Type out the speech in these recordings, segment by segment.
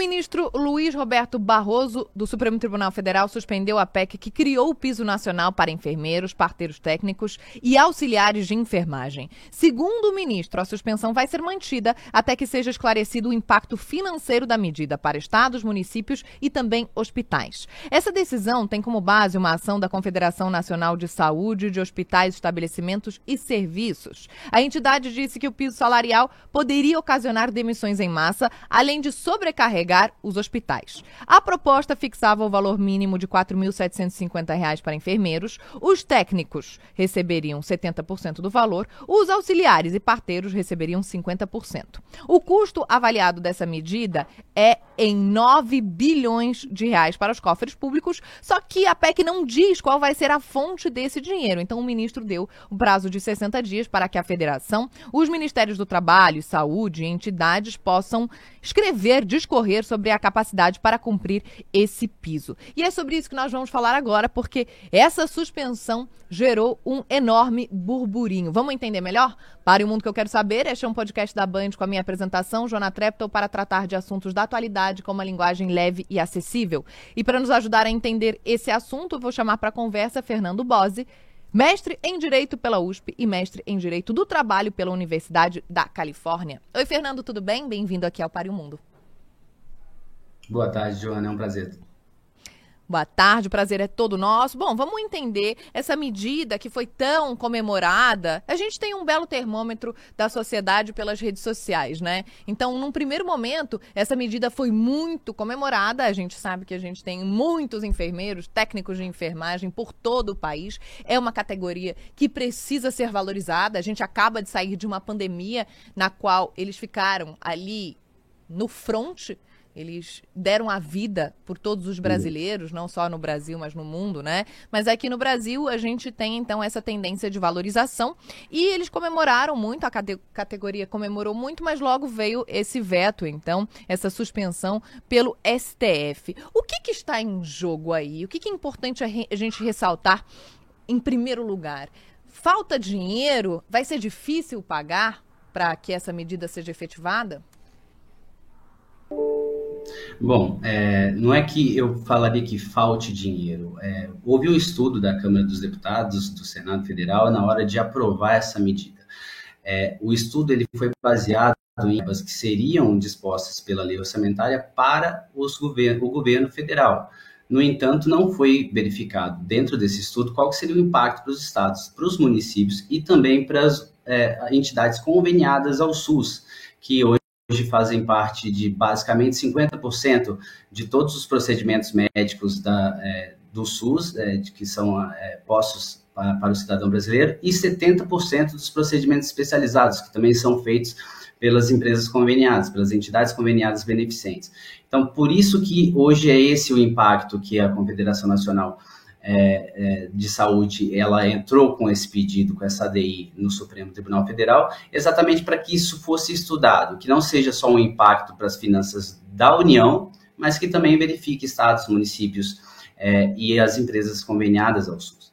Ministro Luiz Roberto Barroso, do Supremo Tribunal Federal, suspendeu a PEC que criou o piso nacional para enfermeiros, parteiros técnicos e auxiliares de enfermagem. Segundo o ministro, a suspensão vai ser mantida até que seja esclarecido o impacto financeiro da medida para estados, municípios e também hospitais. Essa decisão tem como base uma ação da Confederação Nacional de Saúde de Hospitais, Estabelecimentos e Serviços. A entidade disse que o piso salarial poderia ocasionar demissões em massa, além de sobrecarregar os hospitais. A proposta fixava o valor mínimo de R$ 4.750 para enfermeiros, os técnicos receberiam 70% do valor, os auxiliares e parteiros receberiam 50%. O custo avaliado dessa medida é em 9 bilhões de reais para os cofres públicos, só que a PEC não diz qual vai ser a fonte desse dinheiro. Então o ministro deu um prazo de 60 dias para que a federação, os ministérios do Trabalho, Saúde e entidades possam escrever, discorrer sobre a capacidade para cumprir esse piso. E é sobre isso que nós vamos falar agora, porque essa suspensão gerou um enorme burburinho. Vamos entender melhor? Para o Mundo que eu quero saber, este é um podcast da Band com a minha apresentação, Joana Treptow, para tratar de assuntos da atualidade com uma linguagem leve e acessível. E para nos ajudar a entender esse assunto, vou chamar para a conversa Fernando Bose, Mestre em Direito pela USP e mestre em Direito do Trabalho pela Universidade da Califórnia. Oi, Fernando, tudo bem? Bem-vindo aqui ao Pare o Mundo. Boa tarde, Joana. É um prazer Boa tarde, o prazer é todo nosso. Bom, vamos entender essa medida que foi tão comemorada. A gente tem um belo termômetro da sociedade pelas redes sociais, né? Então, num primeiro momento, essa medida foi muito comemorada. A gente sabe que a gente tem muitos enfermeiros, técnicos de enfermagem por todo o país. É uma categoria que precisa ser valorizada. A gente acaba de sair de uma pandemia na qual eles ficaram ali no fronte eles deram a vida por todos os brasileiros, não só no Brasil, mas no mundo, né? Mas aqui no Brasil a gente tem então essa tendência de valorização e eles comemoraram muito, a categoria comemorou muito, mas logo veio esse veto, então, essa suspensão pelo STF. O que, que está em jogo aí? O que, que é importante a gente ressaltar em primeiro lugar? Falta dinheiro? Vai ser difícil pagar para que essa medida seja efetivada? Bom, é, não é que eu falaria que falte dinheiro. É, houve um estudo da Câmara dos Deputados, do Senado Federal, na hora de aprovar essa medida. É, o estudo ele foi baseado em verbas que seriam dispostas pela lei orçamentária para os governo, o governo federal. No entanto, não foi verificado dentro desse estudo qual seria o impacto para os estados, para os municípios e também para as é, entidades conveniadas ao SUS, que hoje hoje fazem parte de basicamente 50% de todos os procedimentos médicos da, é, do SUS, é, de, que são é, postos para, para, o cidadão brasileiro, e 70% dos procedimentos especializados, que também são feitos pelas empresas conveniadas, pelas entidades conveniadas beneficentes. Então, por isso que hoje é esse o impacto que a Confederação Nacional é, é, de Saúde ela entrou com esse pedido, com essa ADI no Supremo Tribunal Federal, exatamente para que isso fosse estudado, que não seja só um impacto para as finanças da União, mas que também verifique estados, municípios é, e as empresas conveniadas ao SUS.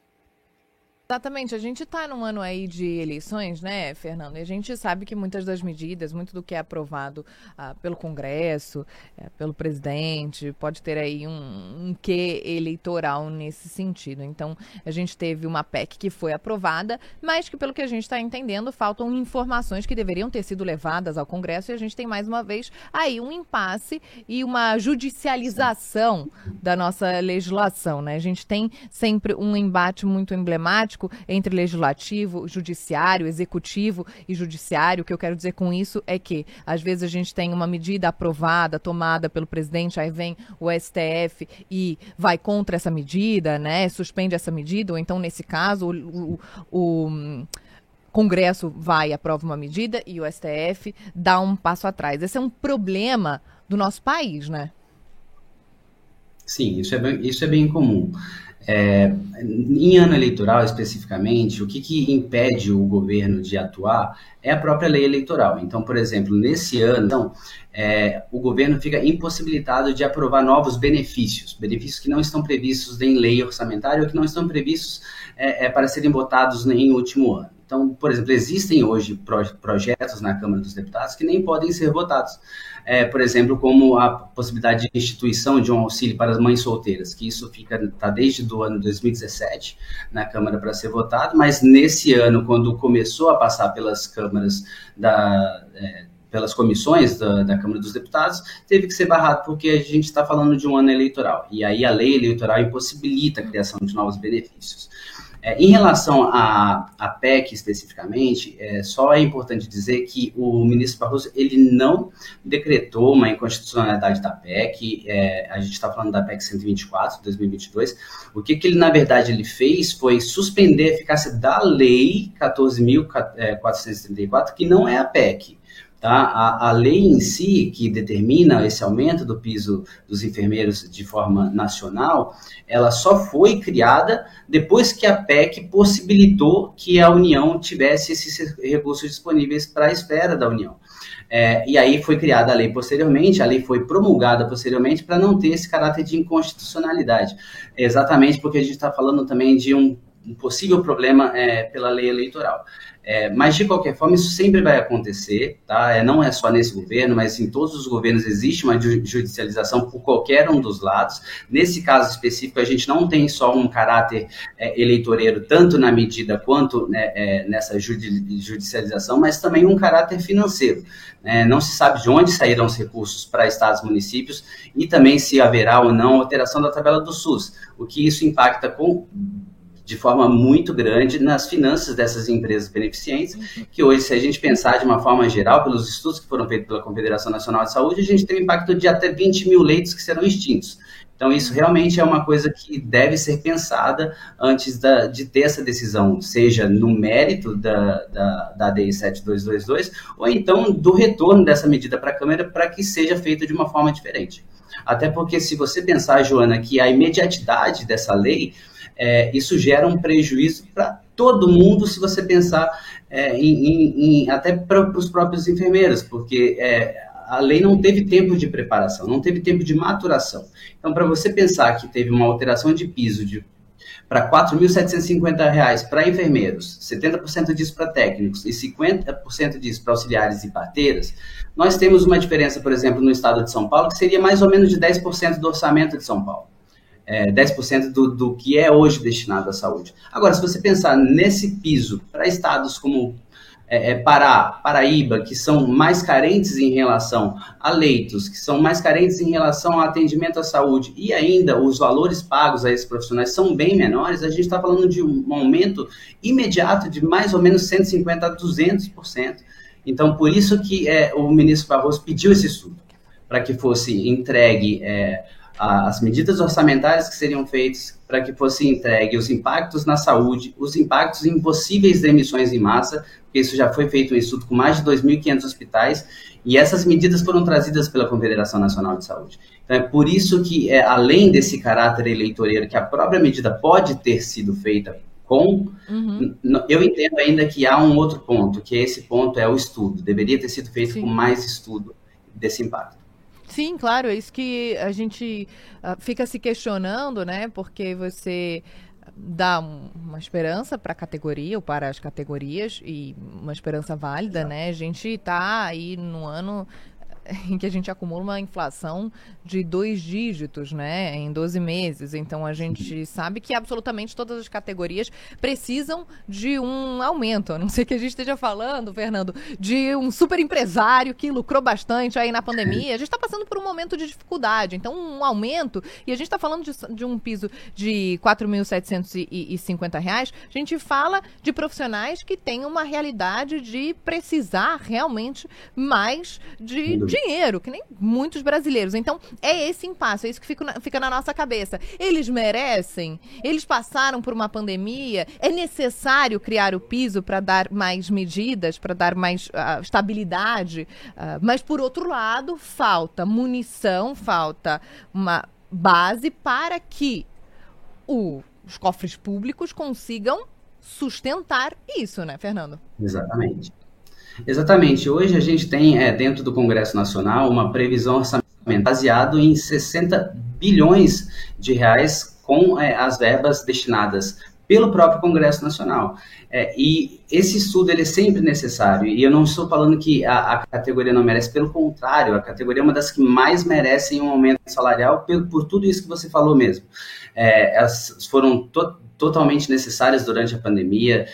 Exatamente, a gente está num ano aí de eleições, né, Fernando? E a gente sabe que muitas das medidas, muito do que é aprovado ah, pelo Congresso, eh, pelo presidente, pode ter aí um, um quê eleitoral nesse sentido. Então, a gente teve uma PEC que foi aprovada, mas que, pelo que a gente está entendendo, faltam informações que deveriam ter sido levadas ao Congresso e a gente tem mais uma vez aí um impasse e uma judicialização da nossa legislação, né? A gente tem sempre um embate muito emblemático entre legislativo, judiciário, executivo e judiciário. O que eu quero dizer com isso é que, às vezes, a gente tem uma medida aprovada, tomada pelo presidente, aí vem o STF e vai contra essa medida, né? Suspende essa medida, ou então, nesse caso, o, o, o Congresso vai, aprova uma medida e o STF dá um passo atrás. Esse é um problema do nosso país, né? Sim, isso é bem, isso é bem comum. É, em ano eleitoral, especificamente, o que, que impede o governo de atuar é a própria lei eleitoral. Então, por exemplo, nesse ano, então, é, o governo fica impossibilitado de aprovar novos benefícios, benefícios que não estão previstos em lei orçamentária ou que não estão previstos é, é para serem votados em último ano. Então, por exemplo, existem hoje pro, projetos na Câmara dos Deputados que nem podem ser votados. É, por exemplo, como a possibilidade de instituição de um auxílio para as mães solteiras, que isso fica está desde do ano 2017 na Câmara para ser votado, mas nesse ano, quando começou a passar pelas câmaras da é, pelas comissões da, da, Câmara dos Deputados, teve que ser barrado porque a gente está falando de um ano eleitoral. E aí a lei eleitoral impossibilita a criação de novos benefícios. É, em relação à, à PEC especificamente, é, só é importante dizer que o ministro Barroso ele não decretou uma inconstitucionalidade da PEC, é, a gente está falando da PEC 124 de 2022, o que, que ele na verdade ele fez foi suspender a eficácia da lei 14.434, que não é a PEC. Tá? A, a, lei em si, que determina esse aumento do piso dos enfermeiros de forma nacional, ela só foi criada depois que a PEC possibilitou que a União tivesse esses recursos disponíveis para a esfera da União. É, e aí foi criada a lei posteriormente, a lei foi promulgada posteriormente para não ter esse caráter de inconstitucionalidade. Exatamente porque a gente está falando também de um, um possível problema é, pela lei eleitoral. É, mas, de qualquer forma, isso sempre vai acontecer, tá? É, não é só nesse governo, mas em todos os governos existe uma judicialização por qualquer um dos lados. Nesse caso específico, a gente não tem só um caráter é, eleitoreiro, tanto na medida quanto né, é, nessa judicialização, mas também um caráter financeiro. Né? não se sabe de onde sairão os recursos para estados e municípios e também se haverá ou não alteração da tabela do SUS, o que isso impacta com de forma muito grande nas finanças dessas empresas beneficentes, que hoje, se a gente pensar de uma forma geral, pelos estudos que foram feitos pela Confederação Nacional de Saúde, a gente tem um impacto de até 20 mil leitos que serão extintos. Então, isso realmente é uma coisa que deve ser pensada antes da, de ter essa decisão, seja no mérito da, da, da ADI 7222, ou então do retorno dessa medida para a Câmara para que seja feita de uma forma diferente. Até porque, se você pensar, Joana, que a imediatidade dessa lei é, isso gera um prejuízo para todo mundo se você pensar é, em, em, até para os próprios enfermeiros, porque é, a lei não teve tempo de preparação, não teve tempo de maturação. Então, para você pensar que teve uma alteração de piso de para R$ 4.750 para enfermeiros, 70% disso para técnicos e 50% disso para auxiliares e parteiras, nós temos uma diferença, por exemplo, no estado de São Paulo, que seria mais ou menos de 10% do orçamento de São Paulo é, 10% do, do que é hoje destinado à saúde. Agora, se você pensar nesse piso para estados como é, é, Pará, Paraíba, que são mais carentes em relação a leitos, que são mais carentes em relação ao atendimento à saúde, e ainda os valores pagos a esses profissionais são bem menores, a gente está falando de um aumento imediato de mais ou menos 150% a 200%. Então, por isso que é, o ministro Barroso pediu esse estudo, para que fosse entregue é, as medidas orçamentárias que seriam feitas para que fosse entregue os impactos na saúde, os impactos em possíveis demissões em massa, porque isso já foi feito um estudo com mais de 2.500 hospitais, e essas medidas foram trazidas pela Confederação Nacional de Saúde. Então é por isso que, é, além desse caráter eleitoreiro, que a própria medida pode ter sido feita com, uhum. eu entendo ainda que há um outro ponto, que esse ponto é o estudo, deveria ter sido feito Sim. com mais estudo desse impacto. Sim, claro, é isso que a gente uh, fica se questionando, né? Porque você dá um, uma esperança para a categoria ou para as categorias e uma esperança válida, né? A gente está aí no ano em que a gente acumula uma inflação de dois dígitos, né, em 12 meses. Então a gente sabe que absolutamente todas as categorias precisam de um aumento. A não sei que a gente esteja falando, Fernando, de um super empresário que lucrou bastante aí na pandemia. A gente está passando por um momento de dificuldade. Então um aumento, e a gente está falando de, de, um piso de R$ 4.750, a gente fala de profissionais que têm uma realidade de precisar realmente mais de dinheiro, que nem muitos brasileiros. Então, é esse impasse, é isso que fica na, fica na nossa cabeça. Eles merecem? Eles passaram por uma pandemia? É necessário criar o piso para dar mais medidas, para dar mais uh, estabilidade? Uh, mas, por outro lado, falta munição, falta uma base para que o, os cofres públicos consigam sustentar isso, né, Fernando? Exatamente. Exatamente. Hoje a gente tem, é, dentro do Congresso Nacional, uma previsão orçamentária baseado em 60 bilhões de reais com é, as verbas destinadas pelo próprio Congresso Nacional. É, e esse estudo ele é sempre necessário, e eu não estou falando que a, a, categoria não merece, pelo contrário, a categoria é uma das que mais merecem um aumento salarial por, por tudo isso que você falou mesmo. É, elas foram to, totalmente necessárias durante a pandemia,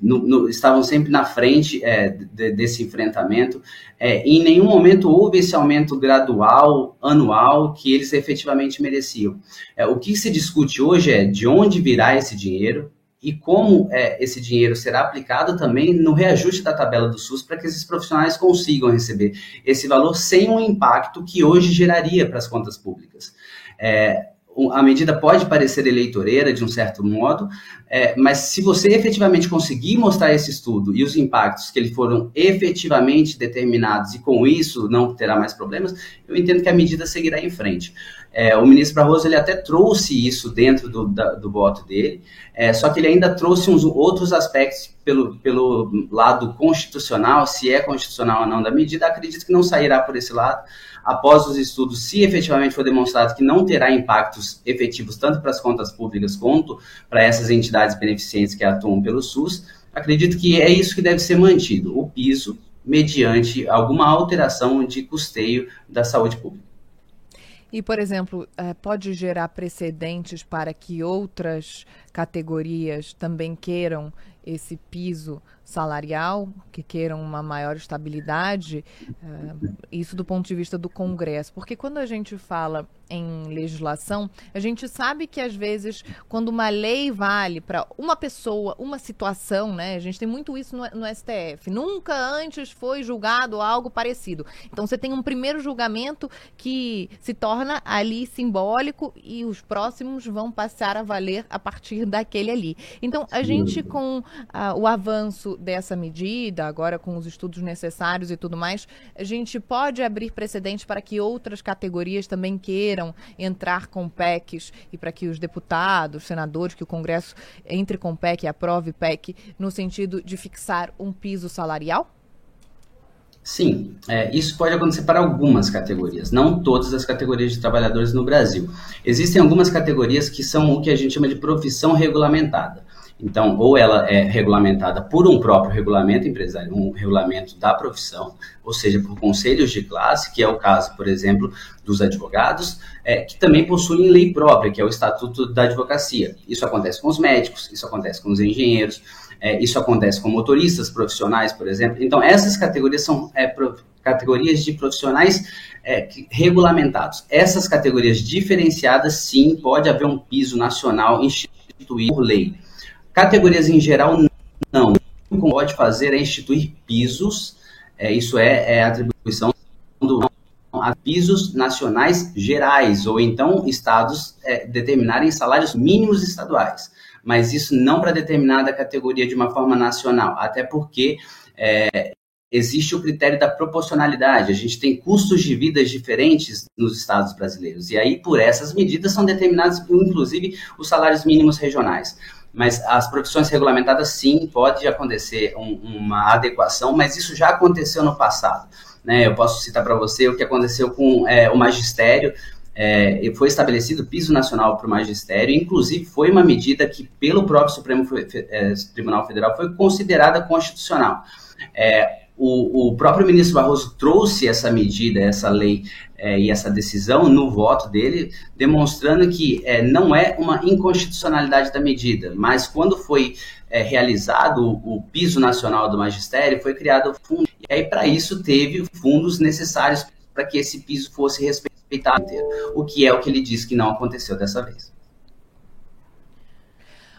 no, no, estavam sempre na frente é, de, desse enfrentamento. É, em nenhum momento houve esse aumento gradual, anual, que eles efetivamente mereciam. É, o que se discute hoje é de onde virá esse dinheiro e como é, esse dinheiro será aplicado também no reajuste da tabela do SUS para que esses profissionais consigam receber esse valor sem um impacto que hoje geraria para as contas públicas. É, a medida pode parecer eleitoreira de um certo modo, é, mas se você efetivamente conseguir mostrar esse estudo e os impactos que eles foram efetivamente determinados e com isso não terá mais problemas, eu entendo que a medida seguirá em frente. É, o ministro Barroso ele até trouxe isso dentro do, da, do voto dele, é, só que ele ainda trouxe uns outros aspectos pelo, pelo lado constitucional, se é constitucional ou não da medida, acredito que não sairá por esse lado após os estudos, se efetivamente for demonstrado que não terá impactos efetivos tanto para as contas públicas quanto para essas entidades beneficentes que atuam pelo SUS, acredito que é isso que deve ser mantido, o piso, mediante alguma alteração de custeio da saúde pública. E, por exemplo, eh, pode gerar precedentes para que outras categorias também queiram esse piso salarial, que queiram uma maior estabilidade, uh, isso do ponto de vista do Congresso. Porque quando a gente fala em legislação, a gente sabe que às vezes, quando uma lei vale para uma pessoa, uma situação, né? A gente tem muito isso no, no, STF. Nunca antes foi julgado algo parecido. Então você tem um primeiro julgamento que se torna ali simbólico e os próximos vão passar a valer a partir daquele ali. Então a gente com uh, o avanço dessa medida, agora com os estudos necessários e tudo mais, a gente pode abrir precedentes para que outras categorias também queiram queiram entrar com PECs e para que os deputados, senadores, que o Congresso entre com PEC e aprove PEC no sentido de fixar um piso salarial? Sim, é, isso pode acontecer para algumas categorias, não todas as categorias de trabalhadores no Brasil. Existem algumas categorias que são o que a gente chama de profissão regulamentada. Então, ou ela é regulamentada por um próprio regulamento empresário, um regulamento da profissão, ou seja, por conselhos de classe, que é o caso, por exemplo, dos advogados, é, que também possuem lei própria, que é o Estatuto da Advocacia. Isso acontece com os médicos, isso acontece com os engenheiros, é, isso acontece com motoristas profissionais, por exemplo. Então, essas categorias são é, pro, categorias de profissionais é, regulamentados. Essas categorias diferenciadas, sim, pode haver um piso nacional instituído por lei. Categorias em geral, não. O que pode fazer é instituir pisos, é, isso é, é atribuição do a pisos nacionais gerais, ou então estados é, determinarem salários mínimos estaduais. Mas isso não para determinada categoria de uma forma nacional, até porque é, existe o critério da proporcionalidade. A gente tem custos de vida diferentes nos estados brasileiros, e aí por essas medidas são determinados, inclusive, os salários mínimos regionais. Mas as profissões regulamentadas, sim, pode acontecer um, uma adequação, mas isso já aconteceu no passado. Né? Eu posso citar para você o que aconteceu com é, o magistério, é, foi estabelecido piso nacional para o magistério, inclusive foi uma medida que, pelo próprio Supremo é, Tribunal Federal, foi considerada constitucional. É, o, o, próprio ministro Barroso trouxe essa medida, essa lei é, e essa decisão no voto dele, demonstrando que é, não é uma inconstitucionalidade da medida, mas quando foi é, realizado o, o, piso nacional do magistério, foi criado o fundo, e aí para isso teve fundos necessários para que esse piso fosse respeitado inteiro, o que é o que ele disse que não aconteceu dessa vez.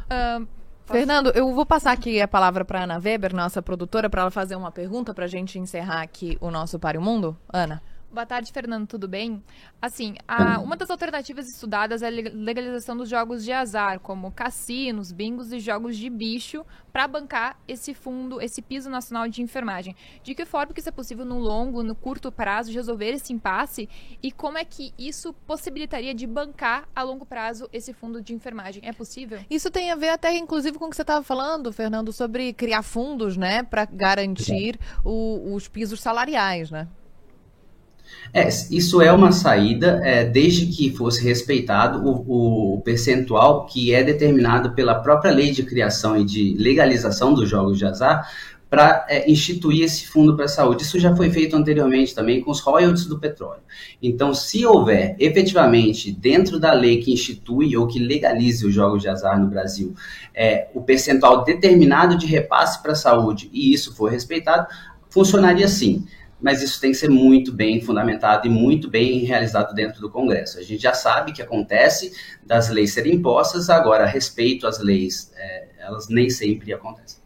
Uh... Fernando, eu vou passar aqui a palavra para Ana Weber, nossa produtora, para ela fazer uma pergunta para a gente encerrar aqui o nosso Pare o Mundo. Ana. Boa tarde, Fernando, tudo bem? Assim, a, uma das alternativas estudadas é a legalização dos jogos de azar, como cassinos, bingos e jogos de bicho, para bancar esse fundo, esse piso nacional de enfermagem. De que forma que isso é possível no longo, no curto prazo, de resolver esse impasse? E como é que isso possibilitaria de bancar a longo prazo esse fundo de enfermagem? É possível? Isso tem a ver até, inclusive, com o que você estava falando, Fernando, sobre criar fundos, né, para garantir o, os pisos salariais, né? É, isso é uma saída, é, desde que fosse respeitado o, o, percentual que é determinado pela própria lei de criação e de legalização dos jogos de azar para é, instituir esse fundo para a saúde. Isso já foi feito anteriormente também com os royalties do petróleo. Então, se houver efetivamente dentro da lei que institui ou que legalize os jogos de azar no Brasil é, o percentual determinado de repasse para a saúde e isso for respeitado, funcionaria assim mas isso tem que ser muito bem fundamentado e muito bem realizado dentro do Congresso. A gente já sabe que acontece das leis serem impostas, agora, respeito às leis, é, elas nem sempre acontecem.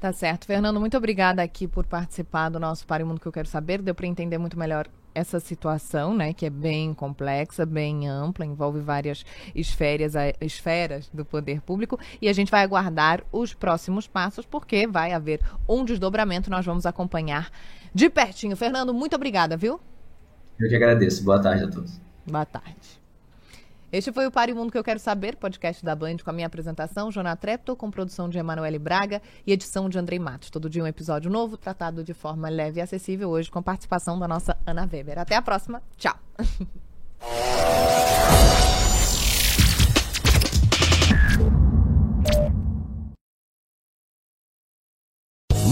Tá certo. Fernando, muito obrigada aqui por participar do nosso Para o Mundo que eu quero saber. Deu para entender muito melhor essa situação, né, que é bem complexa, bem ampla, envolve várias esferas, esferas do poder público, e a gente vai aguardar os próximos passos, porque vai haver um desdobramento, nós vamos acompanhar de pertinho. Fernando, muito obrigada, viu? Eu que agradeço. Boa tarde a todos. Boa tarde. Este foi o Pare Mundo que eu quero saber, podcast da Band com a minha apresentação, Jonah Trepto, com produção de Emanuele Braga e edição de Andrei Matos. Todo dia um episódio novo, tratado de forma leve e acessível, hoje com participação da nossa Ana Weber. Até a próxima. Tchau.